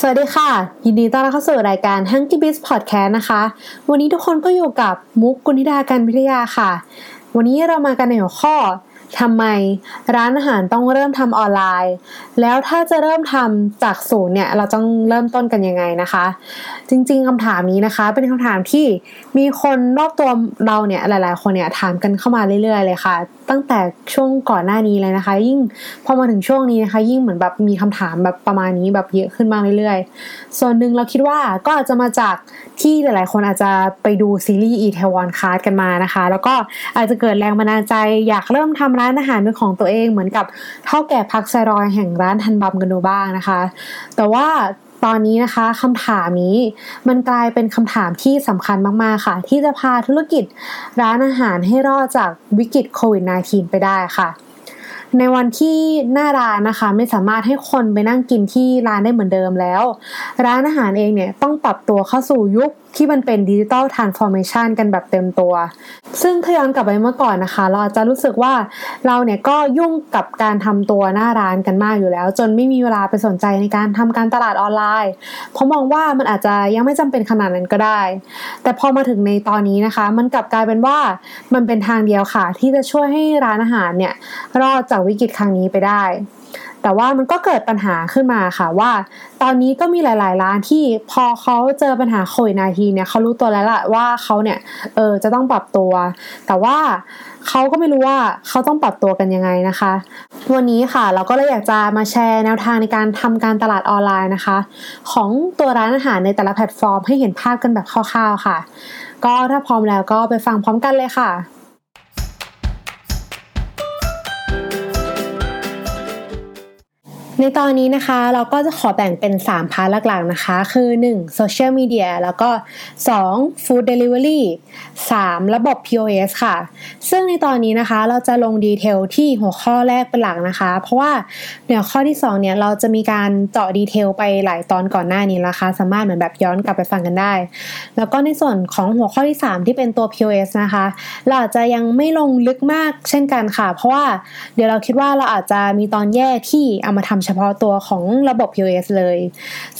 สวัสดีค่ะ ยินดีต้อนรับเข้าสู่รายการ h u n k y Biz Podcast นะคะ วันนี้ทุกคนก็อยู่กับมุกกุณิดาการพิทยาค่ะ วันนี้เรามากันในหัวข้อทำไมร้านอาหารต้องเริ่มทำออนไลน์ แล้วถ้าจะเริ่มทำจากศูนย์เนี่ยเราต้องเริ่มต้นกันยังไงนะคะ จริงๆคำถามนี้นะคะ เป็นคำถามที่มีคนรอบตัวเราเนี่ยหลาย ๆ คนเนี่ยถามกันเข้ามาเรื่อย ๆ เลยค่ะ ตั้งแต่ช่วงก่อนหน้านี้เลยนะคะ ยิ่งพอมาถึงช่วงนี้นะคะ ยิ่งเหมือนแบบมีคำถามแบบประมาณนี้แบบเยอะขึ้นมากเรื่อยๆ ส่วนหนึ่งเราคิดว่าก็อาจจะมาจากที่หลายๆ คนอาจจะไปดูซีรีส์ Itaewon Class กันมานะคะ แล้วก็อาจจะเกิดแรงบันดาลใจอยากเริ่มทำร้านอาหารเป็นของตัวเองเหมือนกับเถ้าแก่พัคแซรอยแห่งร้านทันบัมกันดูบ้างนะคะ แต่ว่า ตอนนี้นะคะคำถามนี้มันกลายเป็นคำถามที่สำคัญมาก ๆ ค่ะ ที่จะพาธุรกิจร้านอาหารให้รอดจากวิกฤตโควิด -19 ไปได้ค่ะในวันที่หน้าร้านนะคะ ไม่สามารถให้คนไปนั่งกินที่ร้านได้เหมือนเดิมแล้ว ร้านอาหารเองเนี่ยต้องปรับตัวเข้าสู่ยุค ที่มันเป็น digital transformation กันแบบเต็มตัว ซึ่งถ้าย้อนกลับไปเมื่อก่อนนะคะ เราจะรู้สึกว่าเราเนี่ยก็ยุ่งกับการทำตัวหน้าร้านกันมากอยู่แล้ว จนไม่มีเวลาไปสนใจในการทำการตลาดออนไลน์ เพราะมองว่ามันอาจจะยังไม่จำเป็นขนาดนั้นก็ได้ แต่พอมาถึงในตอนนี้นะคะ มันกลับกลายเป็นว่ามันเป็นทางเดียวค่ะ ที่จะช่วยให้ร้านอาหารเนี่ยรอดจากวิกฤตครั้งนี้ไปได้ แต่ว่ามันก็เกิดปัญหาขึ้นมาค่ะว่า ตอนนี้ก็มีหลาย ๆ ร้านที่พอเขาเจอปัญหาโควิดนาทีเนี่ยเขารู้ตัวแล้วล่ะว่าเขาเนี่ยเออจะต้องปรับตัว แต่ว่าเขาก็ไม่รู้ว่าเขาต้องปรับตัวกันยังไงนะคะ วันนี้ค่ะเราก็เลยอยากจะมาแชร์แนวทางในการทำการตลาดออนไลน์นะคะ ของตัวร้านอาหารในแต่ละแพลตฟอร์ม ให้เห็นภาพกันแบบคร่าว ๆ ค่ะ ก็ถ้าพร้อมแล้วก็ไปฟังพร้อมกันเลยค่ะ ในตอนนี้นะคะเราก็จะขอแบ่งเป็น 3 part หลักๆนะคะ คือ 1. Social Media แล้วก็ 2. Food Delivery 3. ระบบ POS ค่ะ ซึ่งในตอนนี้นะคะเราจะลง detail ที่หัวข้อแรกเป็นหลักนะคะ เพราะว่าเดี๋ยวข้อที่ 2 เนี่ยเราจะมีการเจาะ detail ไปหลายตอนก่อนหน้านี้นะคะ สามารถเหมือนแบบย้อนกลับไปฟังกันได้ แล้วก็ในส่วนของหัวข้อที่ 3 ที่เป็นตัว POS นะคะ เราอาจจะยังไม่ลงลึกมากเช่นกันค่ะ เพราะว่าเดี๋ยวเราคิดว่าเราอาจจะมีตอนแยกที่เอามาทำเฉพาะตัวของระบบ POS เลย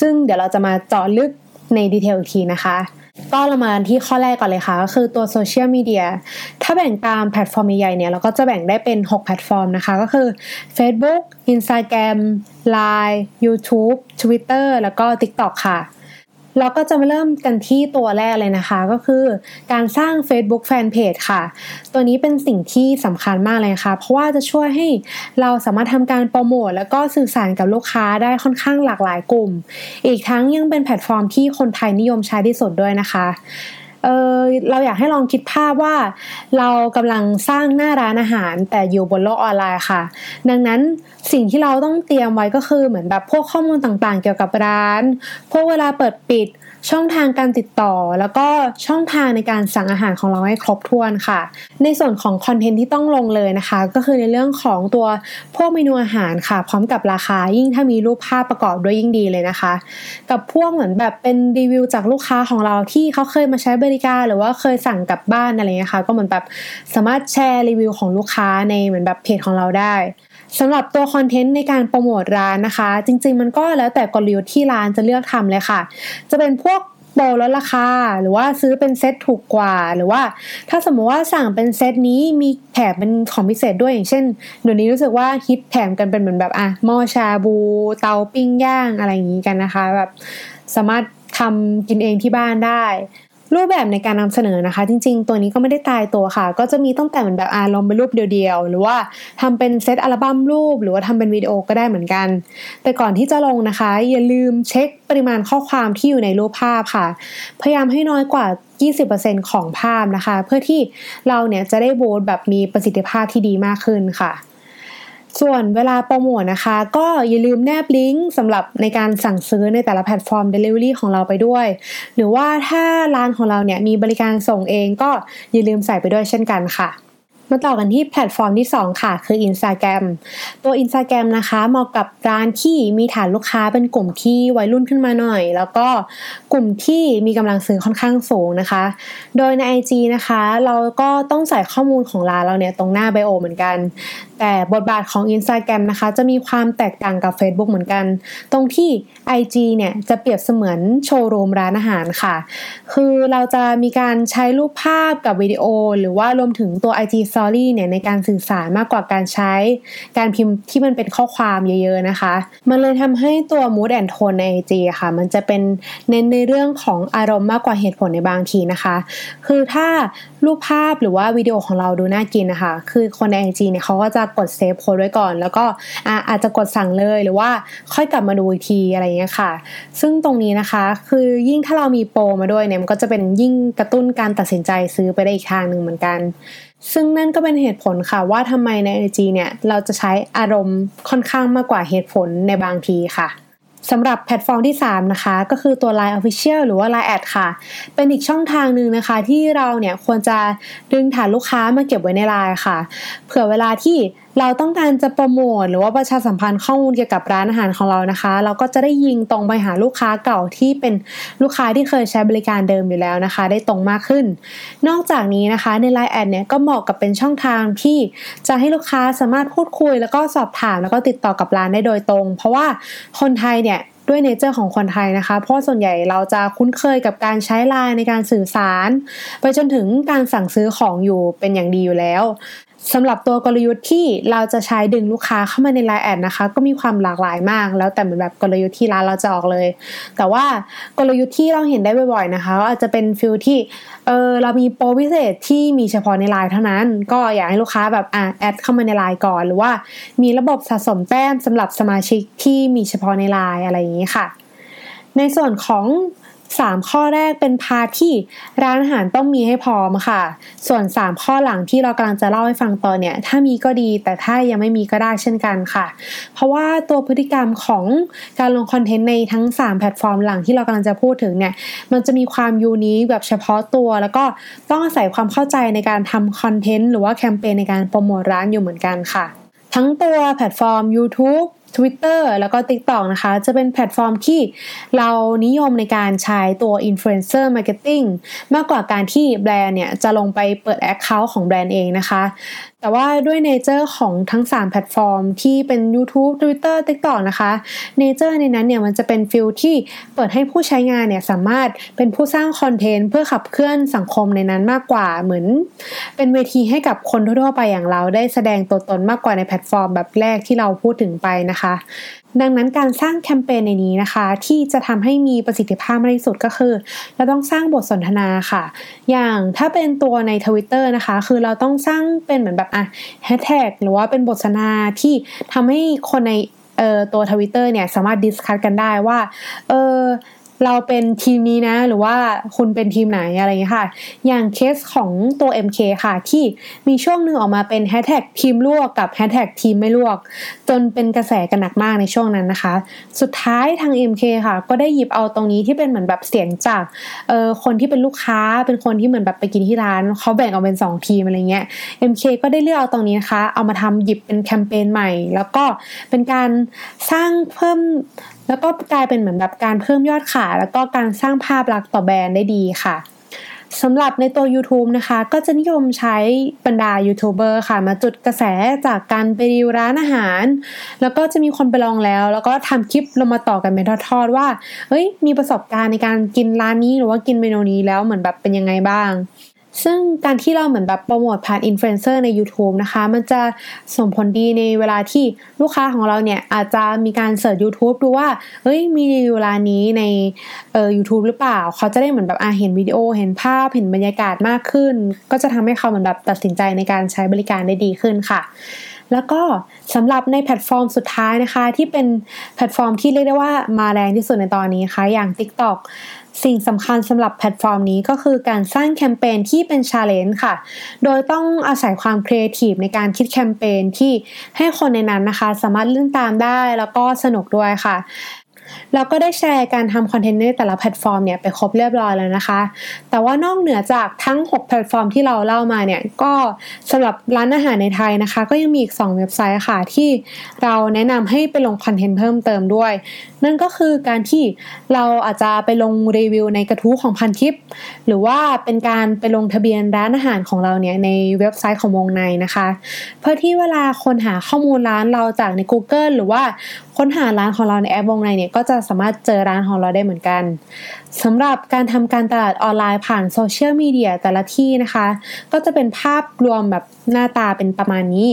ซึ่งเดี๋ยวเราจะมาเจาะลึกใน detail อีกทีนะคะ ก็เรามาที่ข้อแรกก่อนเลยค่ะ ก็คือตัวโซเชียลมีเดียถ้าแบ่งตามแพลตฟอร์มใหญ่เนี่ย เราก็จะแบ่งได้เป็น 6 แพลตฟอร์มนะคะ ก็คือ Facebook Instagram Line YouTube Twitter แล้วก็ TikTok ค่ะ เราก็จะมาเริ่มกันที่ตัวแรกเลยนะคะ ก็คือการสร้าง Facebook Fanpage ค่ะ ตัวนี้เป็นสิ่งที่สำคัญมากเลยค่ะ เพราะว่าจะช่วยให้เราสามารถทำการโปรโมทแล้วก็สื่อสารกับลูกค้าได้ค่อนข้างหลากหลายกลุ่ม อีกทั้งยังเป็นแพลตฟอร์มที่คนไทยนิยมใช้ที่สุดด้วยนะคะ เออเราอยากให้ลองคิดภาพว่า เรากำลังสร้างหน้าร้านอาหาร แต่อยู่บนโลกออนไลน์ค่ะ ดังนั้นสิ่งที่เราต้องเตรียมไว้ก็คือเหมือนแบบพวกข้อมูลต่างๆ เกี่ยวกับร้าน พวกเวลาเปิดปิด ช่องทางการติดต่อ แล้วก็ช่องทางในการสั่งอาหารของเราให้ครบถ้วนค่ะ ในส่วนของคอนเทนต์ที่ต้องลงเลยนะคะ ก็คือในเรื่องของตัวพวกเมนูอาหารค่ะ พร้อมกับราคายิ่งถ้ามีรูปภาพประกอบด้วยยิ่งดีเลยนะคะ กับพวกเหมือนแบบเป็นรีวิวจากลูกค้าของเราที่เขาเคยมาใช้บริการ หรือว่าเคยสั่งกลับบ้านอะไรเงี้ยค่ะก็เหมือนแบบสามารถแชร์รีวิวของลูกค้าในเหมือนแบบเพจของเราได้ สำหรับตัวคอนเทนต์ในการโปรโมทร้านนะคะ จริง ๆ มันก็แล้วแต่กลยุทธ์ที่ร้านจะเลือกทำเลยค่ะ จะเป็นพวกโปรลดราคา หรือว่าซื้อเป็นเซตถูกกว่า หรือว่า ถ้าสมมติว่าสั่งเป็นเซตนี้มีแถมเป็นของพิเศษด้วยอย่างเช่นเดี๋ยวนี้รู้สึกว่าฮิตแถมกันเป็นเหมือนแบบอะหม้อชาบู เตาปิ้งย่างอะไรอย่างนี้กันนะคะแบบสามารถทำกินเองที่บ้านได้ รูปแบบในการนำเสนอนะคะ จริง ๆ ตัวนี้ก็ไม่ได้ตายตัวค่ะ ก็จะมีตั้งแต่เหมือนแบบอารมณ์เป็นรูปเดียวๆ หรือว่าทำเป็นเซตอัลบั้มรูป หรือว่าทำเป็นวิดีโอก็ได้เหมือนกัน แต่ก่อนที่จะลงนะคะ อย่าลืมเช็คปริมาณข้อความที่อยู่ในรูปภาพค่ะ พยายามให้น้อยกว่า 20%ของภาพนะคะ เพื่อที่เราเนี่ยจะได้ boost แบบมีประสิทธิภาพที่ดีมากขึ้นค่ะ ส่วนเวลาโปรโมทนะคะ ก็อย่าลืมแนบลิงก์สำหรับในการสั่งซื้อในแต่ละแพลตฟอร์ม Delivery ของเราไปด้วย หรือว่าถ้าร้านของเราเนี่ยมีบริการส่งเองก็อย่าลืมใส่ไปด้วยเช่นกันค่ะ มาต่อกันที่แพลตฟอร์มที่ 2 ค่ะ คือ Instagram ตัว Instagram นะคะเหมาะกับร้านที่มีฐานลูกค้าเป็นกลุ่มที่วัยรุ่นขึ้นมาหน่อย แล้วก็กลุ่มที่มีกำลังซื้อค่อนข้างสูงนะคะ โดยใน IG นะคะ เราก็ต้องใส่ข้อมูลของร้านเราเนี่ยตรงหน้าไบโอเหมือนกัน แต่บทบาทของ Instagram นะคะ จะมีความแตกต่างกับ Facebook เหมือนกัน ตรงที่ IG เนี่ยจะเปรียบเสมือนโชว์รูมร้านอาหารค่ะ คือเราจะมีการใช้รูปภาพกับวิดีโอ หรือว่ารวมถึงตัว IG สตอรี่เนี่ยในการสื่อสารมากกว่าการใช้ การพิมพ์ที่มันเป็นข้อความเยอะๆนะคะ มันเลยทำให้ตัว mood and tone ใน IG ค่ะ มันจะเป็นเน้นในเรื่องของอารมณ์มากกว่าเหตุผลในบางทีนะคะ คือถ้า รูปภาพหรือว่าวิดีโอของเราดูน่ากินนะคะ คือคนใน IG เนี่ยเขาก็จะกด save โพสต์ไว้ก่อน แล้วก็อาจจะกดสั่งเลยหรือว่าค่อยกลับมาดูอีกทีอะไรเงี้ยค่ะ ซึ่งตรงนี้นะคะคือยิ่งถ้าเรามีโปรมาด้วยเนี่ยมันก็จะเป็นยิ่งกระตุ้นการตัดสินใจซื้อไปได้อีกทางหนึ่งเหมือนกัน ซึ่งนั่นก็เป็นเหตุผลค่ะว่าทำไมใน IG เนี่ยเราจะใช้อารมณ์ค่อนข้างมากกว่าเหตุผลในบางทีค่ะ สำหรับแพลตฟอร์มที่ 3 นะคะ ก็คือตัว Line Official หรือว่า Line แอดค่ะ เป็นอีกช่องทางหนึ่งนะคะ ที่เราเนี่ยควรจะดึงฐานลูกค้ามาเก็บไว้ในไลน์ค่ะ เผื่อเวลาที่ เราต้องการจะโปรโมทหรือว่าประชาสัมพันธ์ข้อมูลเกี่ยวกับร้านอาหารของเรานะคะ เราก็จะได้ยิงตรงไปหาลูกค้าเก่าที่เป็นลูกค้าที่เคยใช้บริการเดิมอยู่แล้วนะคะ ได้ตรงมากขึ้น นอกจากนี้นะคะใน Line แอดเนี่ยก็เหมาะกับเป็นช่องทางที่จะให้ลูกค้าสามารถพูดคุย แล้วก็สอบถามแล้วก็ติดต่อกับร้านได้โดยตรง เพราะว่าคนไทยเนี่ยด้วยเนเจอร์ของคนไทยนะคะ เพราะส่วนใหญ่เราจะคุ้นเคยกับการใช้ไลน์ในการสื่อสาร ไปจนถึงการสั่งซื้อของอยู่เป็นอย่างดีอยู่แล้ว สำหรับตัวกลยุทธ์ที่เราจะใช้ดึงลูกค้าเข้ามาในไลน์ Ad นะคะ ก็มีความหลากหลายมาก แล้วแต่เหมือนแบบกลยุทธ์ที่ร้านเราจะออกเลย แต่ว่ากลยุทธ์ที่เราเห็นได้บ่อยๆนะคะก็อาจจะเป็น feel ที่เออเรามีโปรพิเศษที่มีเฉพาะในไลน์เท่านั้น ก็อยากให้ลูกค้าแบบอะ add เข้ามาในไลน์ก่อน หรือว่ามีระบบสะสมแต้มสำหรับสมาชิกที่มีเฉพาะในไลน์อะไรอย่างนี้ค่ะ ในส่วนของ 3 ข้อแรกเป็นพาที่ร้านอาหารต้องมีให้พร้อมค่ะ ส่วน 3 ข้อหลังที่เรากำลังจะเล่าให้ฟังตอนเนี่ย ถ้ามีก็ดีแต่ถ้ายังไม่มีก็ได้เช่นกันค่ะ เพราะว่าตัวพฤติกรรมของการลงคอนเทนต์ในทั้ง 3 แพลตฟอร์มหลังที่เรากำลังจะพูดถึงเนี่ย มันจะมีความ unique แบบเฉพาะตัว แล้วก็ต้องอาศัยความเข้าใจในการทำคอนเทนต์หรือว่าแคมเปญในการโปรโมทร้านอยู่เหมือนกันค่ะ ทั้งตัวแพลตฟอร์ม YouTube Twitter แล้วก็ TikTok นะคะ จะเป็นแพลตฟอร์มที่เรานิยมในการใช้ตัว Influencer Marketing มากกว่าการที่แบรนด์เนี่ยจะลงไปเปิด Account ของแบรนด์เองนะคะ แต่ว่าด้วย nature ของทั้ง 3 แพลตฟอร์ม ที่เป็น YouTube Twitter TikTok นะคะ nature ในนั้นเนี่ยมันจะเป็น feel ที่เปิดให้ผู้ใช้งานเนี่ยสามารถเป็นผู้สร้างคอนเทนต์เพื่อขับเคลื่อนสังคมในนั้นมากกว่าเหมือน เป็นเวทีให้กับคนทั่วไปอย่างเราได้แสดงตัวตนมากกว่าในแพลตฟอร์มแบบแรกที่เราพูดถึงไปนะคะ ดังนั้นการสร้างแคมเปญในนี้นะคะ ที่จะทำให้มีประสิทธิภาพมากที่สุดก็คือ เราต้องสร้างบทสนทนาค่ะ อย่างถ้าเป็นตัวในทวิตเตอร์นะคะ คือเราต้องสร้างเป็นเหมือนแบบอะแฮชแท็กหรือว่าเป็นบทสนทนาที่ทำให้คนในเอ่อตัวทวิตเตอร์เนี่ยสามารถ discuss กันได้ว่าเออ เราเป็นทีมนี้นะ หรือว่าคุณเป็นทีมไหนอะไรอย่างนี้ค่ะ อย่างเคสของตัว MK ค่ะ ที่มีช่วงหนึ่งออกมาเป็นแฮชแท็กทีมลวกกับแฮชแท็กทีมไม่ลวก จนเป็นกระแสกันหนักมากในช่วงนั้นนะคะ สุดท้ายทาง MK ค่ะ ก็ได้หยิบเอาตรงนี้ที่เป็นเหมือนแบบเสียงจากเอ่อคนที่เป็นลูกค้าเป็นคนที่เหมือนแบบไปกินที่ร้านเขาแบ่งออกเป็น 2 ทีมอะไรเงี้ย MK ก็ได้เลือกเอาตรงนี้นะคะ เอามาทำหยิบเป็นแคมเปญใหม่ แล้วก็เป็นการสร้างเพิ่ม แล้วก็กลายเป็นเหมือนแบบการเพิ่มยอดขายแล้วก็การสร้างภาพลักษณ์ต่อแบรนด์ได้ดีค่ะสำหรับในตัว YouTube นะคะ ก็จะนิยมใช้บรรดายูทูบเบอร์ค่ะ มาจุดกระแสจากการไปรีวิวร้านอาหาร แล้วก็จะมีคนไปลองแล้ว แล้วก็ทำคลิปลงมาต่อกันเป็นทอดๆว่าเฮ้ยมีประสบการณ์ในการกินร้านนี้หรือว่ากินเมนูนี้แล้วเหมือนแบบเป็นยังไงบ้าง ซึ่งการที่เราเหมือนแบบโปรโมทผ่านอินฟลูเอนเซอร์ใน YouTube นะคะ มันจะส่งผลดีในเวลาที่ลูกค้าของเราเนี่ย อาจจะมีการ search YouTube ดูว่า เฮ้ย มีรีวิวร้านนี้ในเอ่อ u t u b e หรือเปล่า เขาจะได้เหมือนแบบอาเห็นวิดีโอ เห็นภาพ เห็นบรรยากาศมากขึ้น ก็จะทำให้เขาเหมือนแบบตัดสินใจในการใช้บริการได้ดีขึ้นค่ะ แล้วก็สำหรับในแพลตฟอร์มสุดท้ายนะคะ ที่เป็นแพลตฟอร์มที่เรียกได้ว่ามาแรงที่สุดในตอนนี้ค่ะอย่าง TikTok สิ่งสำคัญสำหรับแพลตฟอร์มนี้ก็คือการสร้างแคมเปญที่เป็น challenge ค่ะ โดยต้องอาศัยความครีเอทีฟในการคิดแคมเปญที่ให้คนในนั้นนะคะ สามารถเล่นตามได้แล้วก็สนุกด้วยค่ะ เราก็ได้แชร์การทำคอนเทนต์ในแต่ละแพลตฟอร์มเนี่ยไปครบเรียบร้อยแล้วนะคะ แต่ว่านอกเหนือจากทั้ง 6 แพลตฟอร์มที่เราเล่ามาเนี่ยก็สำหรับร้านอาหารในไทยนะคะ ก็ยังมีอีก 2 เว็บไซต์ค่ะที่เราแนะนำให้ไปลงคอนเทนต์เพิ่มเติมด้วย นั่นก็คือการที่เราอาจจะไปลงรีวิวในกระทู้ของพันทิป หรือว่าเป็นการไปลงทะเบียนร้านอาหารของเราเนี่ยในเว็บไซต์ของวงในนะคะ เพื่อที่เวลาคนหาข้อมูลร้านเราจากใน Google หรือว่า ค้นหาร้านของเราในแอปวงในเนี่ยก็จะสามารถเจอร้านของเราได้เหมือนกันสำหรับการทำการตลาดออนไลน์ผ่านโซเชียลมีเดียแต่ละที่นะคะ ก็จะเป็นภาพรวมแบบหน้าตาเป็นประมาณนี้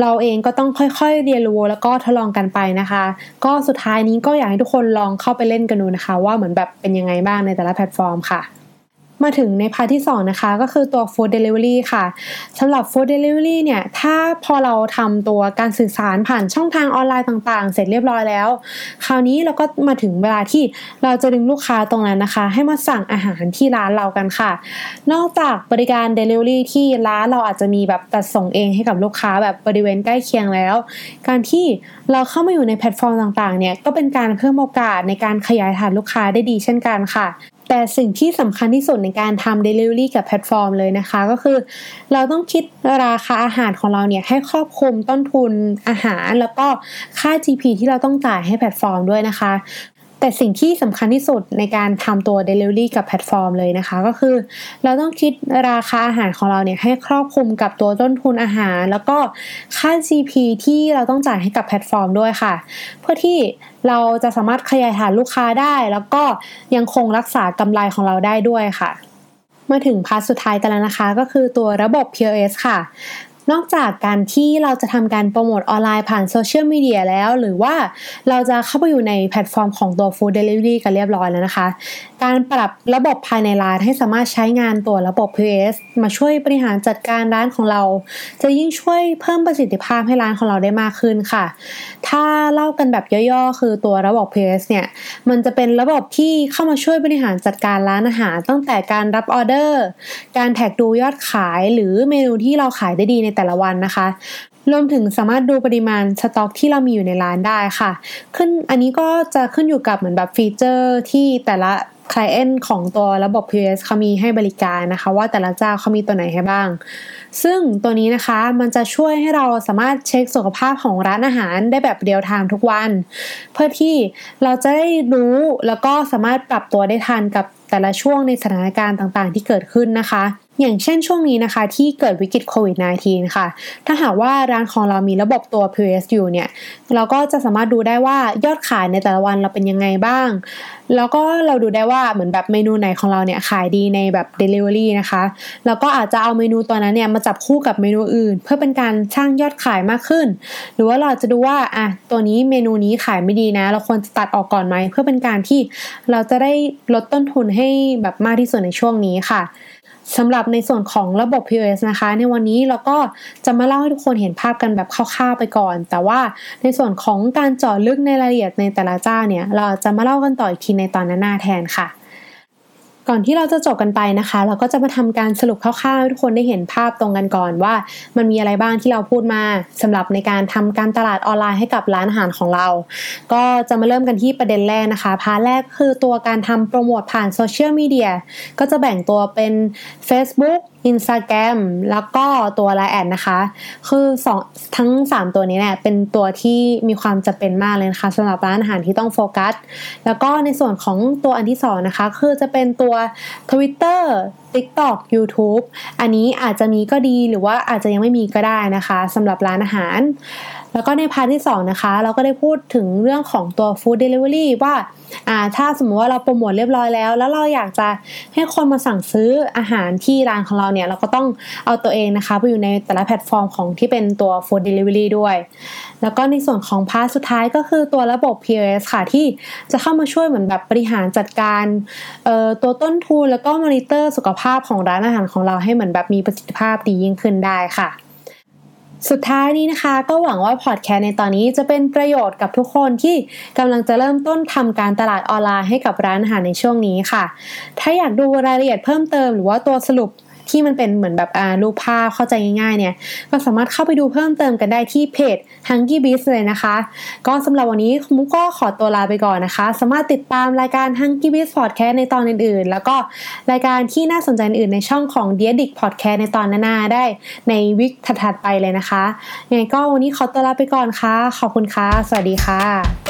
เราเองก็ต้องค่อยๆเรียนรู้แล้วก็ทดลองกันไปนะคะ ก็สุดท้ายนี้ก็อยากให้ทุกคนลองเข้าไปเล่นกันดูนะคะ ว่าเหมือนแบบเป็นยังไงบ้างในแต่ละแพลตฟอร์มค่ะ มาถึงใน part ที่ 2 นะคะ ก็คือตัว Food Delivery ค่ะสำหรับ Food Delivery เนี่ย ถ้าพอเราทำตัวการสื่อสารผ่านช่องทางออนไลน์ต่างๆ เสร็จเรียบร้อยแล้ว คราวนี้เราก็มาถึงเวลาที่เราจะดึงลูกค้าตรงนั้นนะคะ ให้มาสั่งอาหารที่ร้านเรากันค่ะ นอกจากบริการ Delivery ที่ร้านเราอาจจะมีแบบจัดส่งเองให้กับลูกค้าแบบบริเวณใกล้เคียงแล้ว การที่เราเข้ามาอยู่ในแพลตฟอร์มต่างๆ เนี่ย ก็เป็นการเพิ่มโอกาสในการขยายฐานลูกค้าได้ดีเช่นกันค่ะ แต่สิ่งที่สำคัญที่สุดในการทำ Delivery กับแพลตฟอร์มเลยนะคะ ก็คือ เราต้องคิดราคาอาหารของเราเนี่ยให้ครอบคลุมต้นทุนอาหาร แล้วก็ค่า GP ที่เราต้องจ่ายให้แพลตฟอร์มด้วยนะคะ แต่สิ่งที่สำคัญที่สุดในการทำตัว Delivery กับแพลตฟอร์มเลยนะคะ ก็คือ เราต้องคิดราคาอาหารของเราเนี่ยให้ครอบคลุมกับตัวต้นทุนอาหาร แล้วก็ค่า GP ที่เราต้องจ่ายให้กับแพลตฟอร์มด้วยค่ะ เพื่อที่เราจะสามารถขยายฐานลูกค้าได้ แล้วก็ยังคงรักษากำไรของเราได้ด้วยค่ะมาถึง part สุดท้ายกันแล้วนะคะ ก็คือตัวระบบ POS ค่ะ นอกจากการที่เราจะทำการโปรโมทออนไลน์ผ่านโซเชียลมีเดียแล้ว หรือว่าเราจะเข้าไปอยู่ในแพลตฟอร์มของตัว Food Delivery กันเรียบร้อยแล้วนะคะ การปรับระบบภายในร้านให้สามารถใช้งานตัวระบบ POS มาช่วยบริหารจัดการร้านของเรา จะยิ่งช่วยเพิ่มประสิทธิภาพให้ร้านของเราได้มากขึ้นค่ะ ถ้าเล่ากันแบบย่อๆ คือตัวระบบ POS เนี่ยมันจะเป็นระบบที่เข้ามาช่วยบริหารจัดการร้านอาหารตั้งแต่การรับออเดอร์การแท็กดูยอดขายหรือเมนูที่เราขายได้ดีในแต่ละวันนะคะ รวมถึงสามารถดูปริมาณสต็อกที่เรามีอยู่ในร้านได้ค่ะ ขึ้นอันนี้ก็จะขึ้นอยู่กับเหมือนแบบฟีเจอร์ที่แต่ละ c l i e n t ของตัวระบบ POS เขามีให้บริการนะคะ ว่าแต่ละเจ้าเขามีตัวไหนให้บ้าง ซึ่งตัวนี้นะคะมันจะช่วยให้เราสามารถเช็คสุขภาพของร้านอาหารได้แบบเรียลไทม์ทุกวัน เพื่อที่เราจะได้รู้แล้วก็สามารถปรับตัวได้ทันกับแต่ละช่วงในสถานการณ์ต่างๆ ที่เกิดขึ้นนะคะ อย่างเช่นช่วงนี้นะคะที่เกิดวิกฤตโควิด -19 ค่ะ ถ้าหากว่าร้านของเรามีระบบตัว POS อยู่เนี่ย เราก็จะสามารถดูได้ว่ายอดขายในแต่ละวันเราเป็นยังไงบ้าง แล้วก็เราดูได้ว่าเหมือนแบบเมนูไหนของเราเนี่ยขายดีในแบบ Delivery นะคะ แล้วก็อาจจะเอาเมนูตัวนั้นเนี่ยมาจับคู่กับเมนูอื่น เพื่อเป็นการสร้างยอดขายมากขึ้น หรือว่าเราจะดูว่าอะตัวนี้เมนูนี้ขายไม่ดีนะ เราควรจะตัดออกก่อนไหมเพื่อเป็นการที่เราจะได้ลดต้นทุนให้แบบมากที่สุดในช่วงนี้ค่ะ สำหรับในส่วนของระบบ POS นะคะ ในวันนี้เราก็จะมาเล่าให้ทุกคนเห็นภาพกันแบบคร่าวๆไปก่อน แต่ว่าในส่วนของการเจาะลึกในรายละเอียดในแต่ละเจ้าเนี่ย เราจะมาเล่ากันต่ออีกทีในตอนหน้าแทนค่ะ ก่อนที่เราจะจบกันไปนะคะ เราก็จะมาทำการสรุปคร่าวๆให้ทุกคนได้เห็นภาพตรงกันก่อนว่า มันมีอะไรบ้างที่เราพูดมาสำหรับในการทำการตลาดออนไลน์ให้กับร้านอาหารของเรา ก็จะมาเริ่มกันที่ประเด็นแรกนะคะพาแรกคือตัวการทำโปรโมทผ่านโซเชียลมีเดียก็จะแบ่งตัวเป็น Facebook Instagram แล้วก็ตัวไลน์แอดนะคะ คือสองทั้ง 3 ตัวนี้เนี่ยเป็นตัวที่มีความจำเป็นมากเลยนะคะสำหรับร้านอาหารที่ต้องโฟกัส แล้วก็ในส่วนของตัวอันที่สองนะคะ คือจะเป็นตัว Twitter TikTok YouTube อันนี้อาจจะมีก็ดีหรือว่าอาจจะยังไม่มีก็ได้นะคะสำหรับร้านอาหาร แล้วก็ใน part ที่2นะคะ เราก็ได้พูดถึงเรื่องของตัว Food Delivery ว่าอ่าถ้าสมมติว่าเราโปรโมทเรียบร้อยแล้ว แล้วเราอยากจะให้คนมาสั่งซื้ออาหารที่ร้านของเราเนี่ย เราก็ต้องเอาตัวเองนะคะไปอยู่ในแต่ละแพลตฟอร์มของที่เป็นตัว Food Delivery ด้วย แล้วก็ในส่วนของ part สุดท้ายก็คือตัวระบบ POS ค่ะที่จะเข้ามาช่วยเหมือนแบบบริหารจัดการตัวต้นทุนแล้วก็มอนิเตอร์สุขภาพของร้านอาหารของเราให้เหมือนแบบมีประสิทธิภาพดียิ่งขึ้นได้ค่ะ สุดท้ายนี้นะคะ ก็หวังว่าพอดแคสต์ในตอนนี้จะเป็นประโยชน์กับทุกคนที่กำลังจะเริ่มต้นทำการตลาดออนไลน์ให้กับร้านอาหารในช่วงนี้ค่ะ ถ้าอยากดูรายละเอียดเพิ่มเติมหรือว่าตัวสรุป ที่มันเป็นเหมือนแบบอ่ารูปภาพเข้าใจง่ายๆเนี่ยก็สามารถเข้าไปดูเพิ่มเติมกันได้ที่เพจ Hungry Beast เลยนะคะ ก็สำหรับวันนี้มุกก็ขอตัวลาไปก่อนนะคะ สามารถติดตามรายการ Hungry Beast Podcast ในตอนอื่นๆ แล้วก็รายการที่น่าสนใจอื่นในช่องของ d e a d i c Podcast ในตอนหน้าๆได้ในวิกถัดๆไปเลยนะคะยังไงก็วันนี้ขอตัวลาไปก่อนค่ะ ขอบคุณค่ะ สวัสดีค่ะ